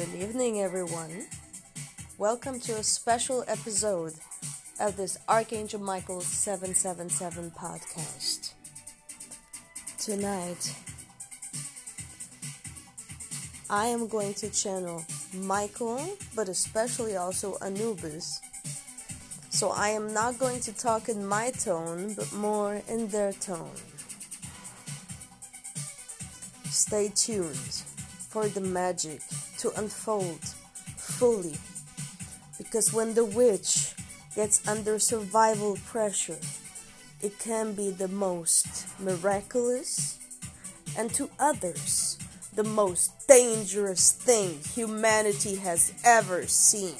Good evening, everyone. Welcome to a special episode of this Archangel Michael 777 podcast. Tonight, I am going to channel Michael, but especially also Anubis. So I am not going to talk in my tone, but more in their tone. Stay tuned for the magic to unfold fully. Because when the witch gets under survival pressure, it can be the most miraculous and to others the most dangerous thing humanity has ever seen.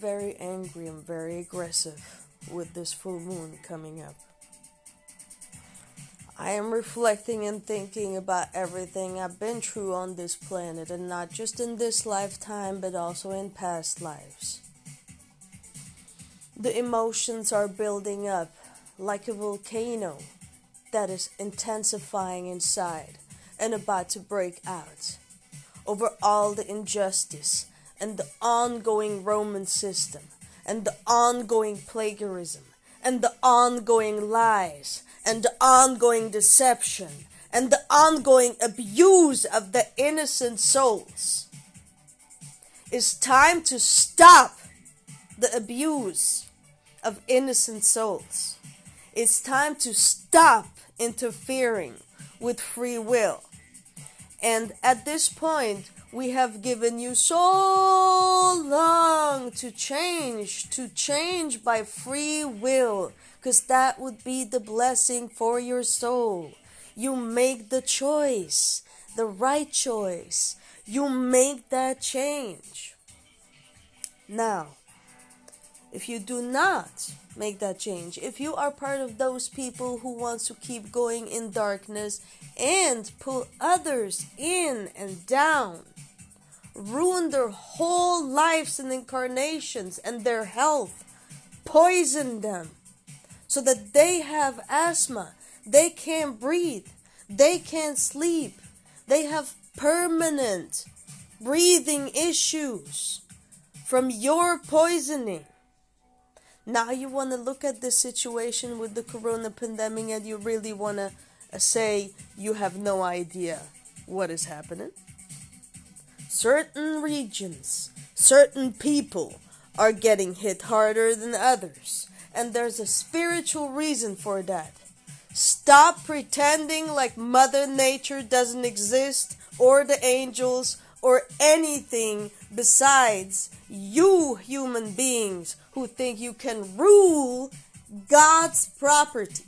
Very, angry and very aggressive with this full moon coming up. I am reflecting and thinking about everything I've been through on this planet, and not just in this lifetime, but also in past lives. The emotions are building up like a volcano that is intensifying inside and about to break out over all the injustice and the ongoing Roman system and the ongoing plagiarism and the ongoing lies and the ongoing deception and the ongoing abuse of the innocent souls. It's time to stop the abuse of innocent souls. It's time to stop interfering with free will. And at this point, we have given you so long to change, to change by free will, because that would be the blessing for your soul. You make the choice, the right choice. You make that change. Now, if you do not make that change, if you are part of those people who wants to keep going in darkness and pull others in and down, ruin their whole lives and incarnations and their health, poison them so that they have asthma, they can't breathe, they can't sleep, they have permanent breathing issues from your poisoning. Now you want to look at the situation with the corona pandemic and you really want to uh, say you have no idea what is happening. Certain regions, certain people are getting hit harder than others, and there's a spiritual reason for that. Stop pretending like Mother Nature doesn't exist, or the angels, or anything besides you human beings who think you can rule God's property.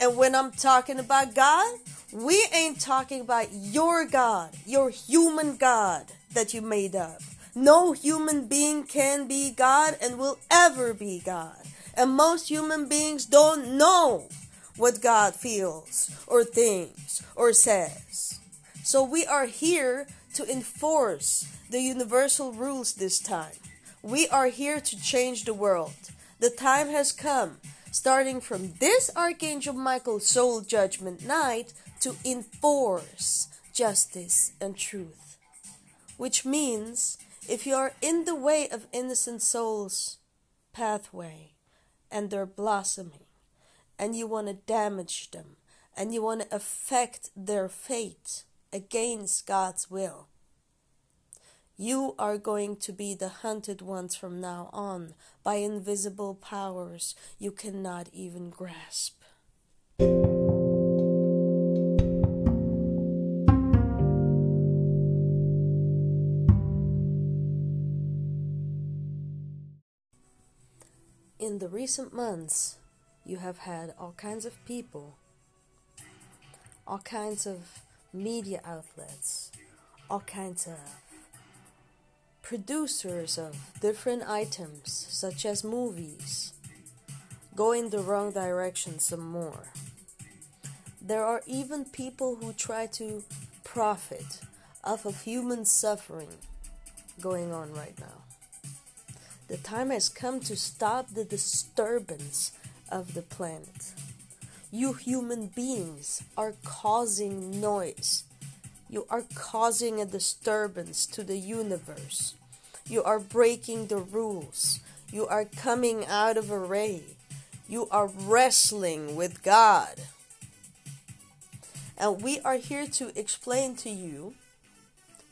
And when I'm talking about God, we ain't talking about your God, your human God that you made up. No human being can be God and will ever be God. And most human beings don't know what God feels or thinks or says. So we are here to enforce the universal rules this time. We are here to change the world. The time has come, starting from this Archangel Michael Soul Judgment Night, to enforce justice and truth. Which means if you are in the way of innocent souls' pathway and they're blossoming, and you want to damage them, and you want to affect their fate against God's will, you are going to be the hunted ones from now on by invisible powers you cannot even grasp. In the recent months, you have had all kinds of people, all kinds of media outlets, all kinds of producers of different items, such as movies, go in the wrong direction some more. There are even people who try to profit off of human suffering going on right now. The time has come to stop the disturbance of the planet. You human beings are causing noise. You are causing a disturbance to the universe. You are breaking the rules. You are coming out of array. You are wrestling with God. And we are here to explain to you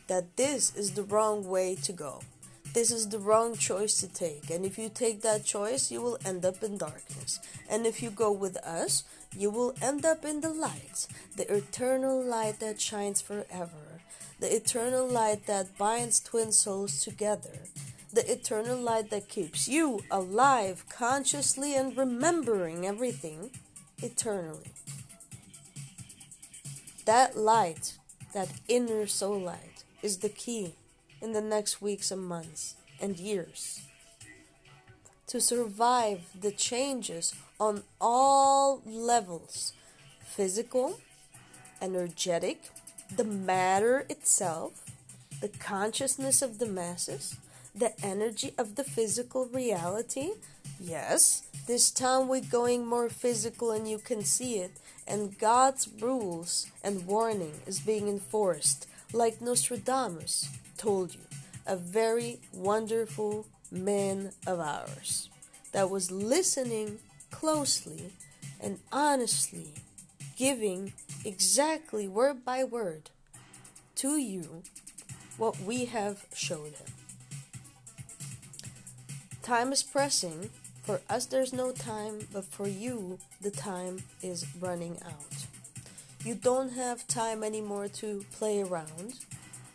that this is the wrong way to go. This is the wrong choice to take. And if you take that choice, you will end up in darkness. And if you go with us, you will end up in the light, the eternal light that shines forever, the eternal light that binds twin souls together, the eternal light that keeps you alive consciously and remembering everything eternally. That light, that inner soul light, is the key in the next weeks and months and years. To survive the changes on all levels physical, energetic, the matter itself, the consciousness of the masses, the energy of the physical reality. Yes, this time we're going more physical and you can see it, and God's rules and warning is being enforced, like Nostradamus told you, a very wonderful man of ours that was listening closely and honestly, giving exactly word by word to you what we have showed him. Time is pressing. For us, there's no time, but for you, the time is running out. You don't have time anymore to play around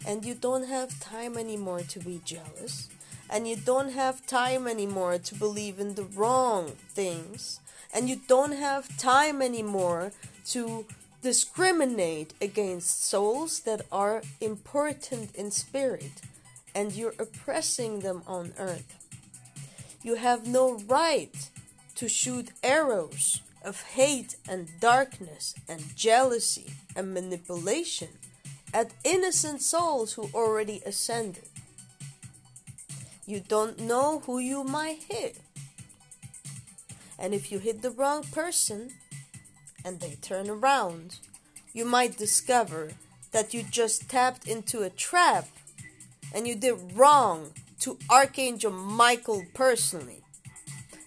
and you don't have time anymore to be jealous, and you don't have time anymore to believe in the wrong things, and you don't have time anymore to discriminate against souls that are important in spirit. And you're oppressing them on earth. You have no right to shoot arrows of hate and darkness and jealousy and manipulation at innocent souls who already ascended. You don't know who you might hit. And if you hit the wrong person and they turn around, you might discover that you just tapped into a trap and you did wrong to Archangel Michael personally.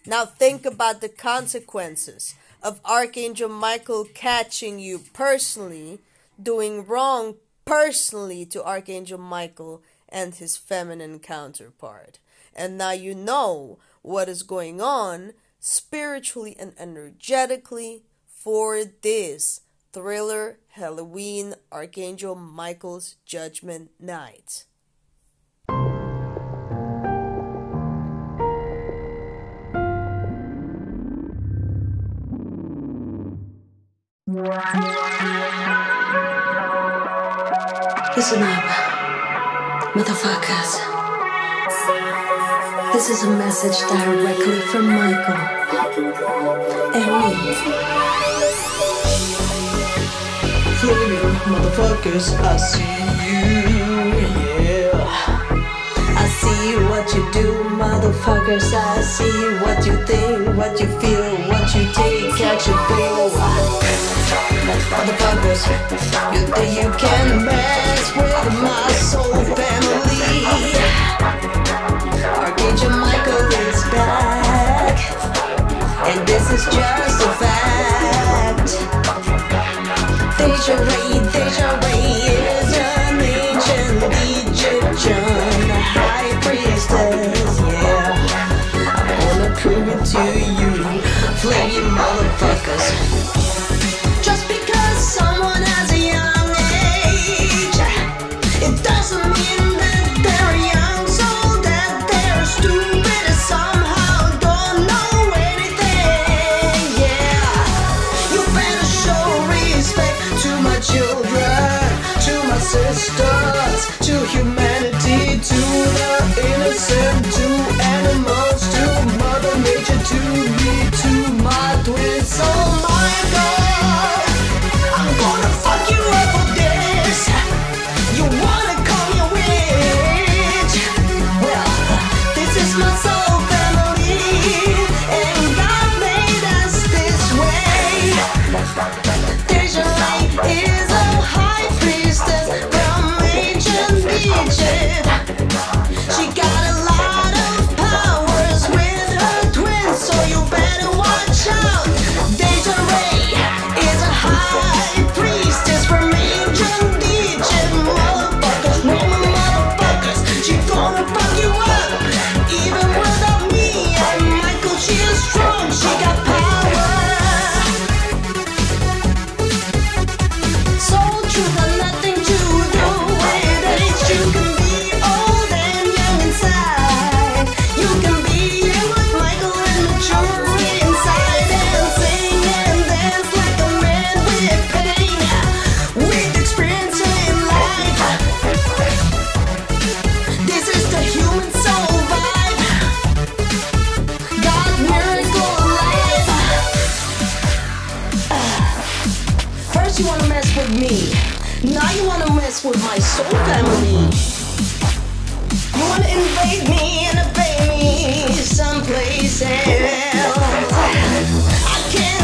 Now think about the consequences of Archangel Michael catching you personally doing wrong personally to Archangel Michael and his feminine counterpart. And now you know what is going on spiritually and energetically for this thriller Halloween Archangel Michael's Judgment Night. Listen up, motherfuckers. This is a message directly from Michael and me. Flaming motherfuckers, I see you, see what you do, motherfuckers. I see what you think, what you feel, what you take action for. Motherfuckers, you think you can mess with my soul family? Archangel Michael is back, and this is just a fact. Deja Ray, Deja Ray Deja First you wanna mess with me. Now you wanna mess with my soul family. You wanna invade me and obey me someplace else. I can't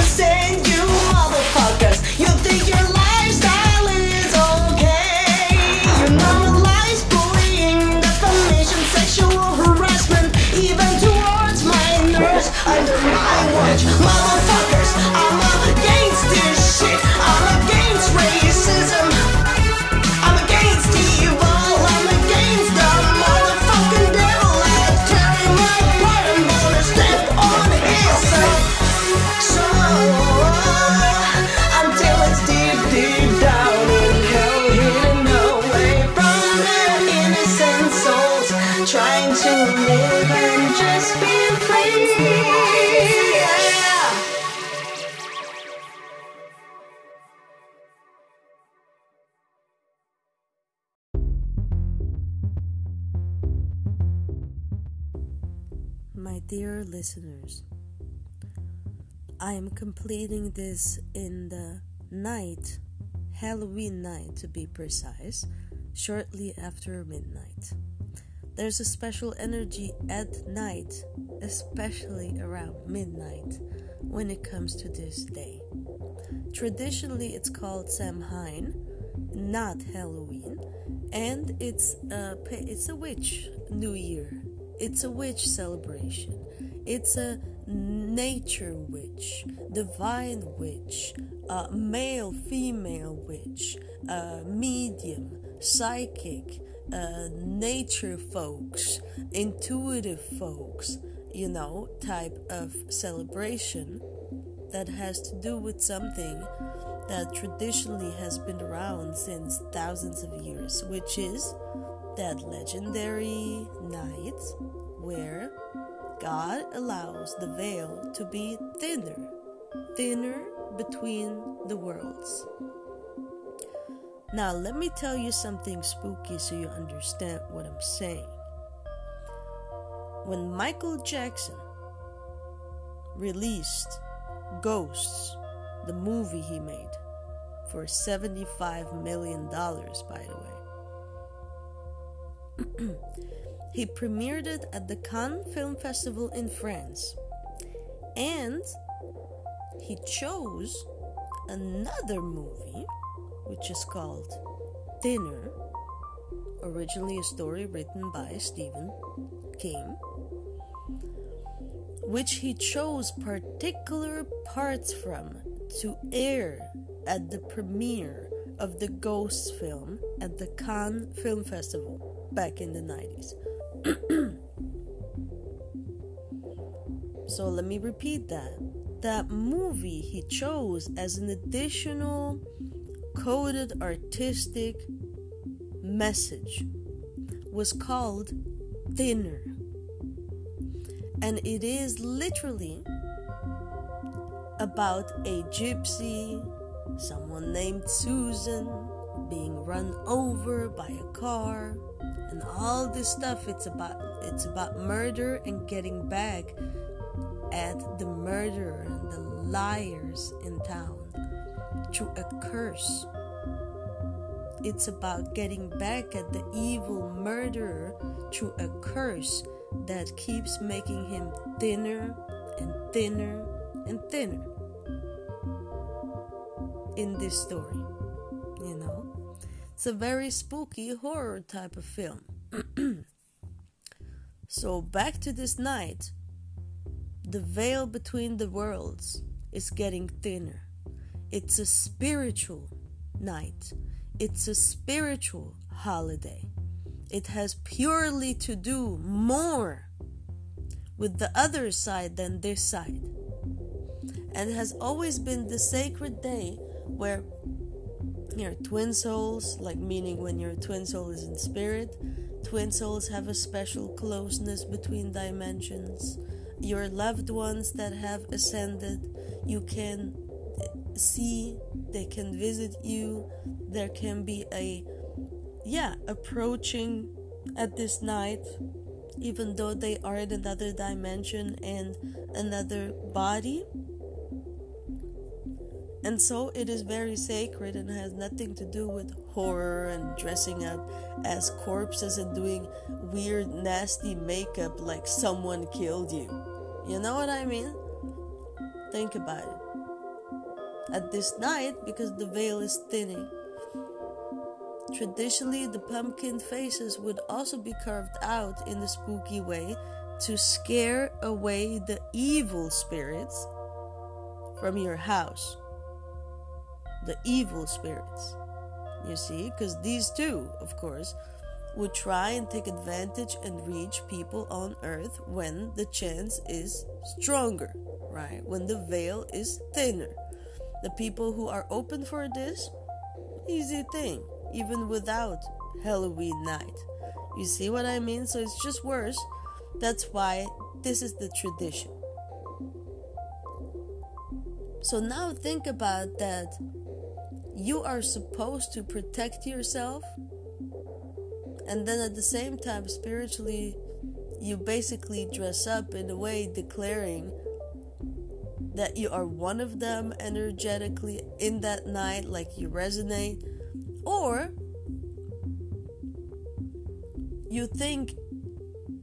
my dear listeners. I am completing this in the night, Halloween night to be precise, shortly after midnight. There's a special energy at night, especially around midnight, when it comes to this day. Traditionally, it's called Samhain, not Halloween, and it's a it's a witch New Year. It's a witch celebration. It's a nature witch, divine witch, uh, male, female witch, uh, medium, psychic, uh, nature folks, intuitive folks, you know, type of celebration that has to do with something that traditionally has been around since thousands of years, which is that legendary night where God allows the veil to be thinner, thinner between the worlds. Now, let me tell you something spooky so you understand what I'm saying. When Michael Jackson released Ghosts, the movie he made, for $75 million, by the way. He premiered it at the Cannes Film Festival in France. And he chose another movie, which is called Thinner, originally a story written by Stephen King, which he chose particular parts from to air at the premiere of the Ghost film at the Cannes Film Festival back in the 90s. so let me repeat that. That movie he chose as an additional coded artistic message was called Thinner. And it is literally about a gypsy, someone named Susan, being run over by a car, and all this stuff it's about it's about murder and getting back at the murderer and the liars in town through a curse. It's about getting back at the evil murderer through a curse that keeps making him thinner and thinner and thinner in this story you know it's a very spooky horror type of film. so, back to this night, the veil between the worlds is getting thinner. It's a spiritual night, it's a spiritual holiday. It has purely to do more with the other side than this side. And has always been the sacred day where your twin souls, like meaning when your twin soul is in spirit, twin souls have a special closeness between dimensions. Your loved ones that have ascended, you can see, they can visit you. There can be a, yeah, approaching at this night, even though they are in another dimension and another body and so it is very sacred and has nothing to do with horror and dressing up as corpses and doing weird, nasty makeup like someone killed you. You know what I mean? Think about it. At this night, because the veil is thinning, traditionally the pumpkin faces would also be carved out in the spooky way to scare away the evil spirits from your house the evil spirits. You see, because these two, of course, would try and take advantage and reach people on earth when the chance is stronger, right? When the veil is thinner. The people who are open for this, easy thing, even without Halloween night. You see what I mean? So it's just worse. That's why this is the tradition. So now think about that you are supposed to protect yourself and then at the same time spiritually you basically dress up in a way declaring that you are one of them energetically in that night, like you resonate, or you think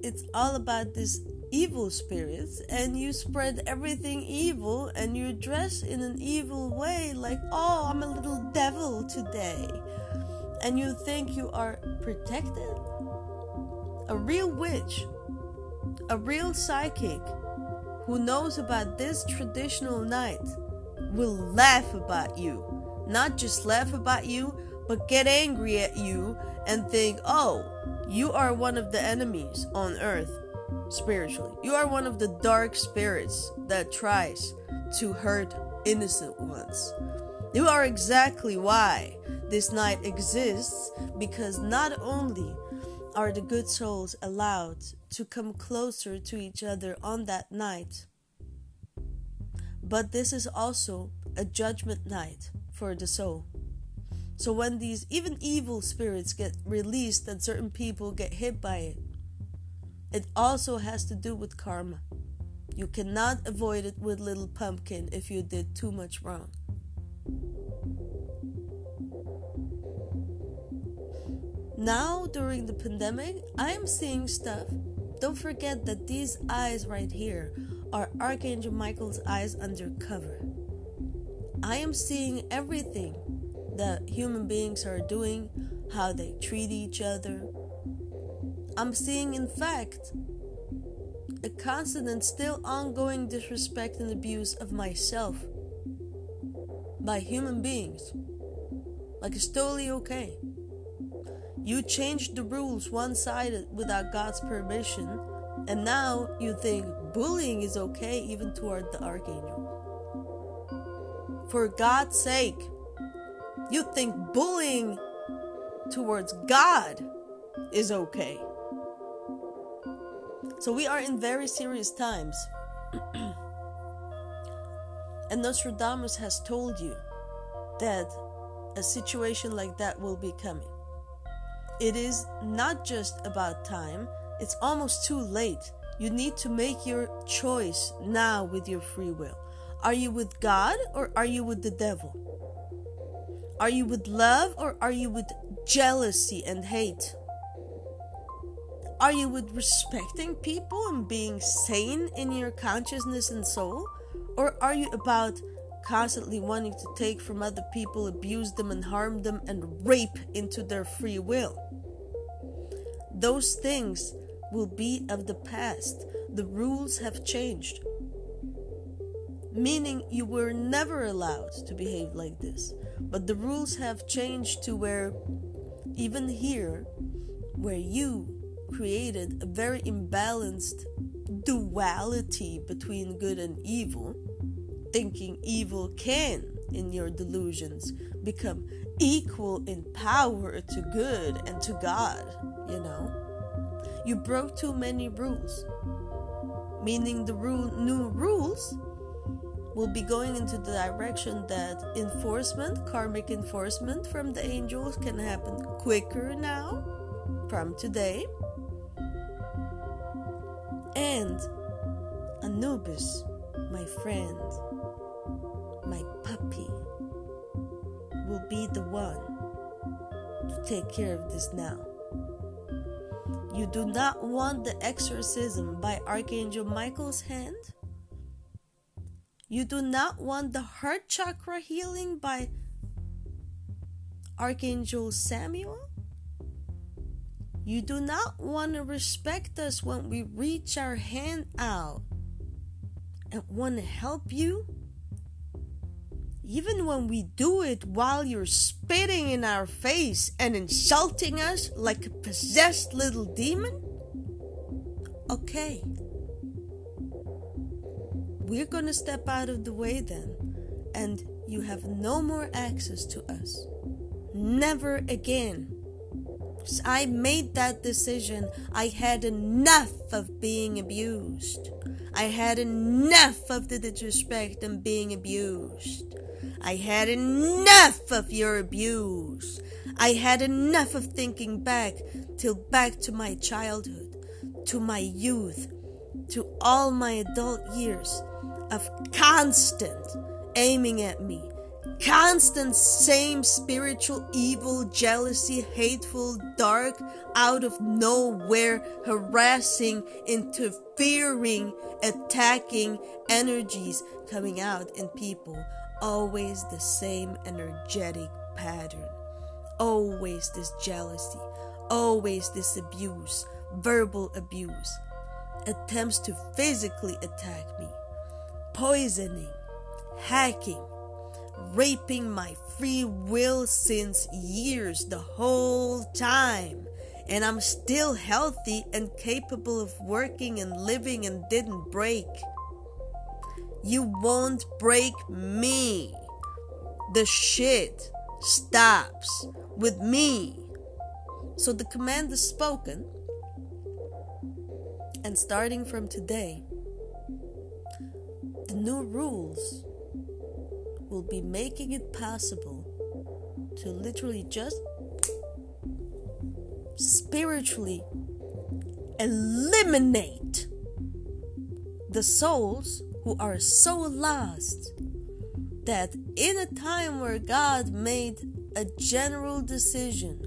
it's all about this evil spirits and you spread everything evil and you dress in an evil way like oh i'm a little devil today. And you think you are protected? A real witch a real psychic who knows about this traditional night will laugh about you. Not just laugh about you but get angry at you and think oh you are one of the enemies on earth spiritually. You are one of the dark spirits that tries to hurt innocent ones. You are exactly why this night exists because not only are the good souls allowed to come closer to each other on that night, but this is also a judgment night for the soul. So when these even evil spirits get released and certain people get hit by it, it also has to do with karma. You cannot avoid it with Little Pumpkin if you did too much wrong. Now, during the pandemic, I am seeing stuff. Don't forget that these eyes right here are Archangel Michael's eyes undercover. I am seeing everything that human beings are doing, how they treat each other, I'm seeing, in fact, a constant and still ongoing disrespect and abuse of myself by human beings. Like it's totally okay. You changed the rules one sided without God's permission, and now you think bullying is okay even toward the archangel. For God's sake, you think bullying towards God is okay. So we are in very serious times. and Nostradamus has told you that a situation like that will be coming. It is not just about time, it's almost too late. You need to make your choice now with your free will. Are you with God or are you with the devil? Are you with love or are you with jealousy and hate? Are you with respecting people and being sane in your consciousness and soul? Or are you about constantly wanting to take from other people, abuse them, and harm them, and rape into their free will? Those things will be of the past. The rules have changed. Meaning you were never allowed to behave like this. But the rules have changed to where, even here, where you created a very imbalanced duality between good and evil, thinking evil can, in your delusions, become equal in power to good and to God, you know? You broke too many rules, meaning the rule, new rules will be going into the direction that enforcement, karmic enforcement from the angels can happen quicker now from today and Anubis, my friend, my puppy, will be the one to take care of this now. You do not want the exorcism by Archangel Michael's hand. You do not want the heart chakra healing by Archangel Chamuel. You do not want to respect us when we reach our hand out and want to help you. Even when we do it while you're spitting in our face and insulting us like a possessed little demon? Okay. We're to step out of the way then, and you have no more access to us. Never again. I made that decision. I had enough of being abused. I had enough of the disrespect and being abused. I had enough of your abuse. I had enough of thinking back till back to my childhood to my youth, to all my adult years of constant aiming at me, constant same spiritual evil, jealousy, hateful, dark, out of nowhere, harassing, interfering, attacking energies coming out in people. Always the same energetic pattern. Always this jealousy. Always this abuse, verbal abuse. Attempts to physically attack me. Poisoning. Hacking raping my free will since years, the whole time. And I'm still healthy and capable of working and living and didn't break. You won't break me. The shit stops with me. So the command is spoken. And starting from today, the new rules will be making it possible to literally just spiritually eliminate the souls who are so lost that in a time where God made a general decision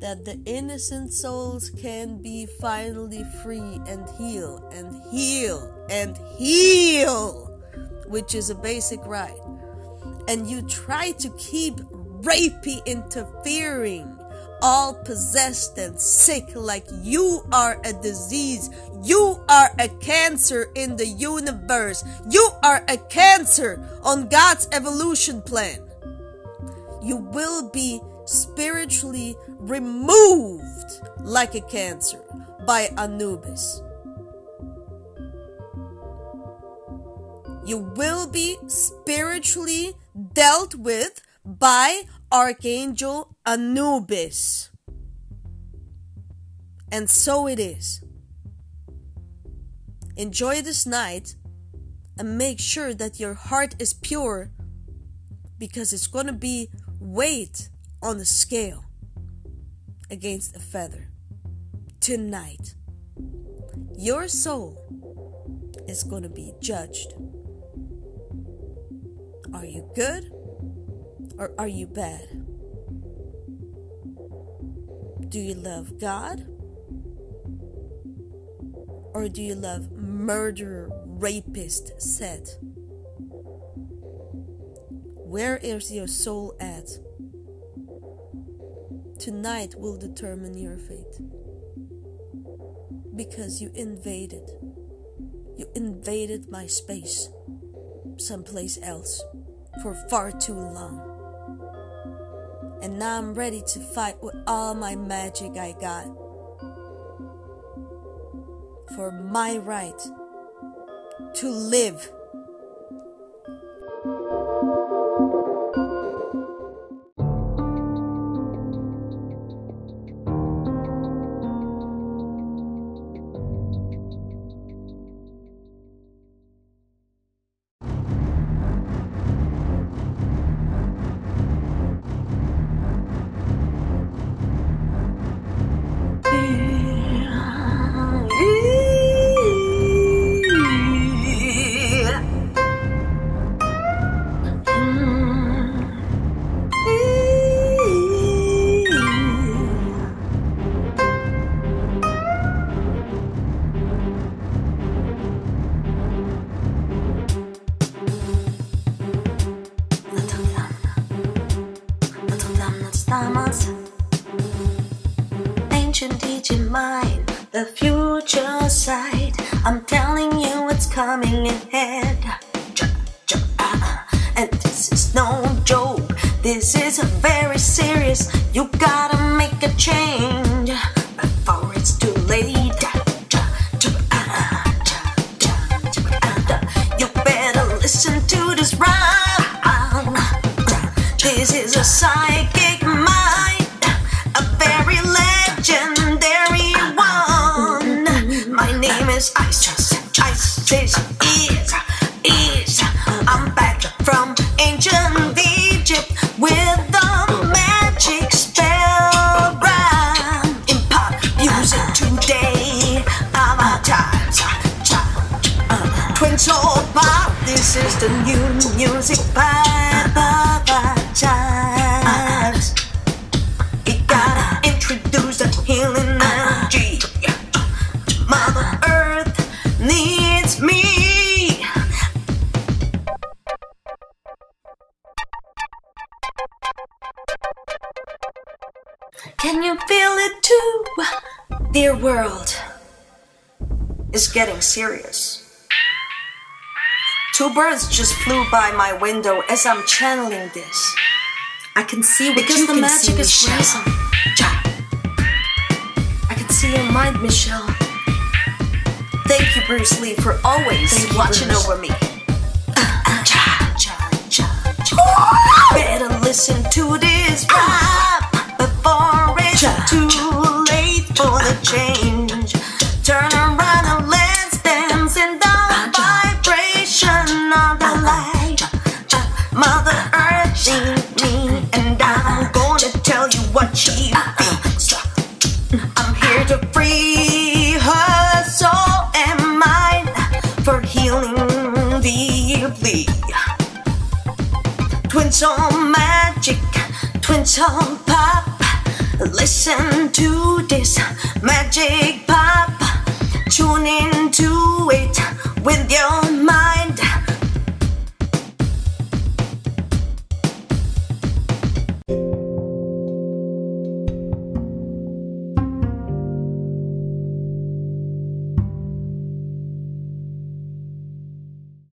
that the innocent souls can be finally free and heal and heal and heal, which is a basic right and you try to keep rapey interfering all possessed and sick like you are a disease. You are a cancer in the universe. You are a cancer on god's evolution plan. You will be spiritually removed like a cancer by anubis. You will be spiritually dealt with by Archangel Anubis. And so it is. Enjoy this night and make sure that your heart is pure because it's going to be weight on the scale against a feather. Tonight, your soul is going to be judged. Are you good or are you bad? Do you love God or do you love murderer, rapist, Seth? Where is your soul at? Tonight will determine your fate. Because you invaded. You invaded my space someplace else for far too long. And now I'm ready to fight with all my magic I got for my right to live. The new music by Baba Chimes. We gotta introduce the healing energy. Mother Earth needs me. Can you feel it too? Dear world, it's getting serious. Two birds just flew by my window as I'm channeling this. I can see what Because you the can magic see, is Michelle. I can see your mind, Michelle. Thank you, Bruce Lee, for always Thank watching Bruce. over me.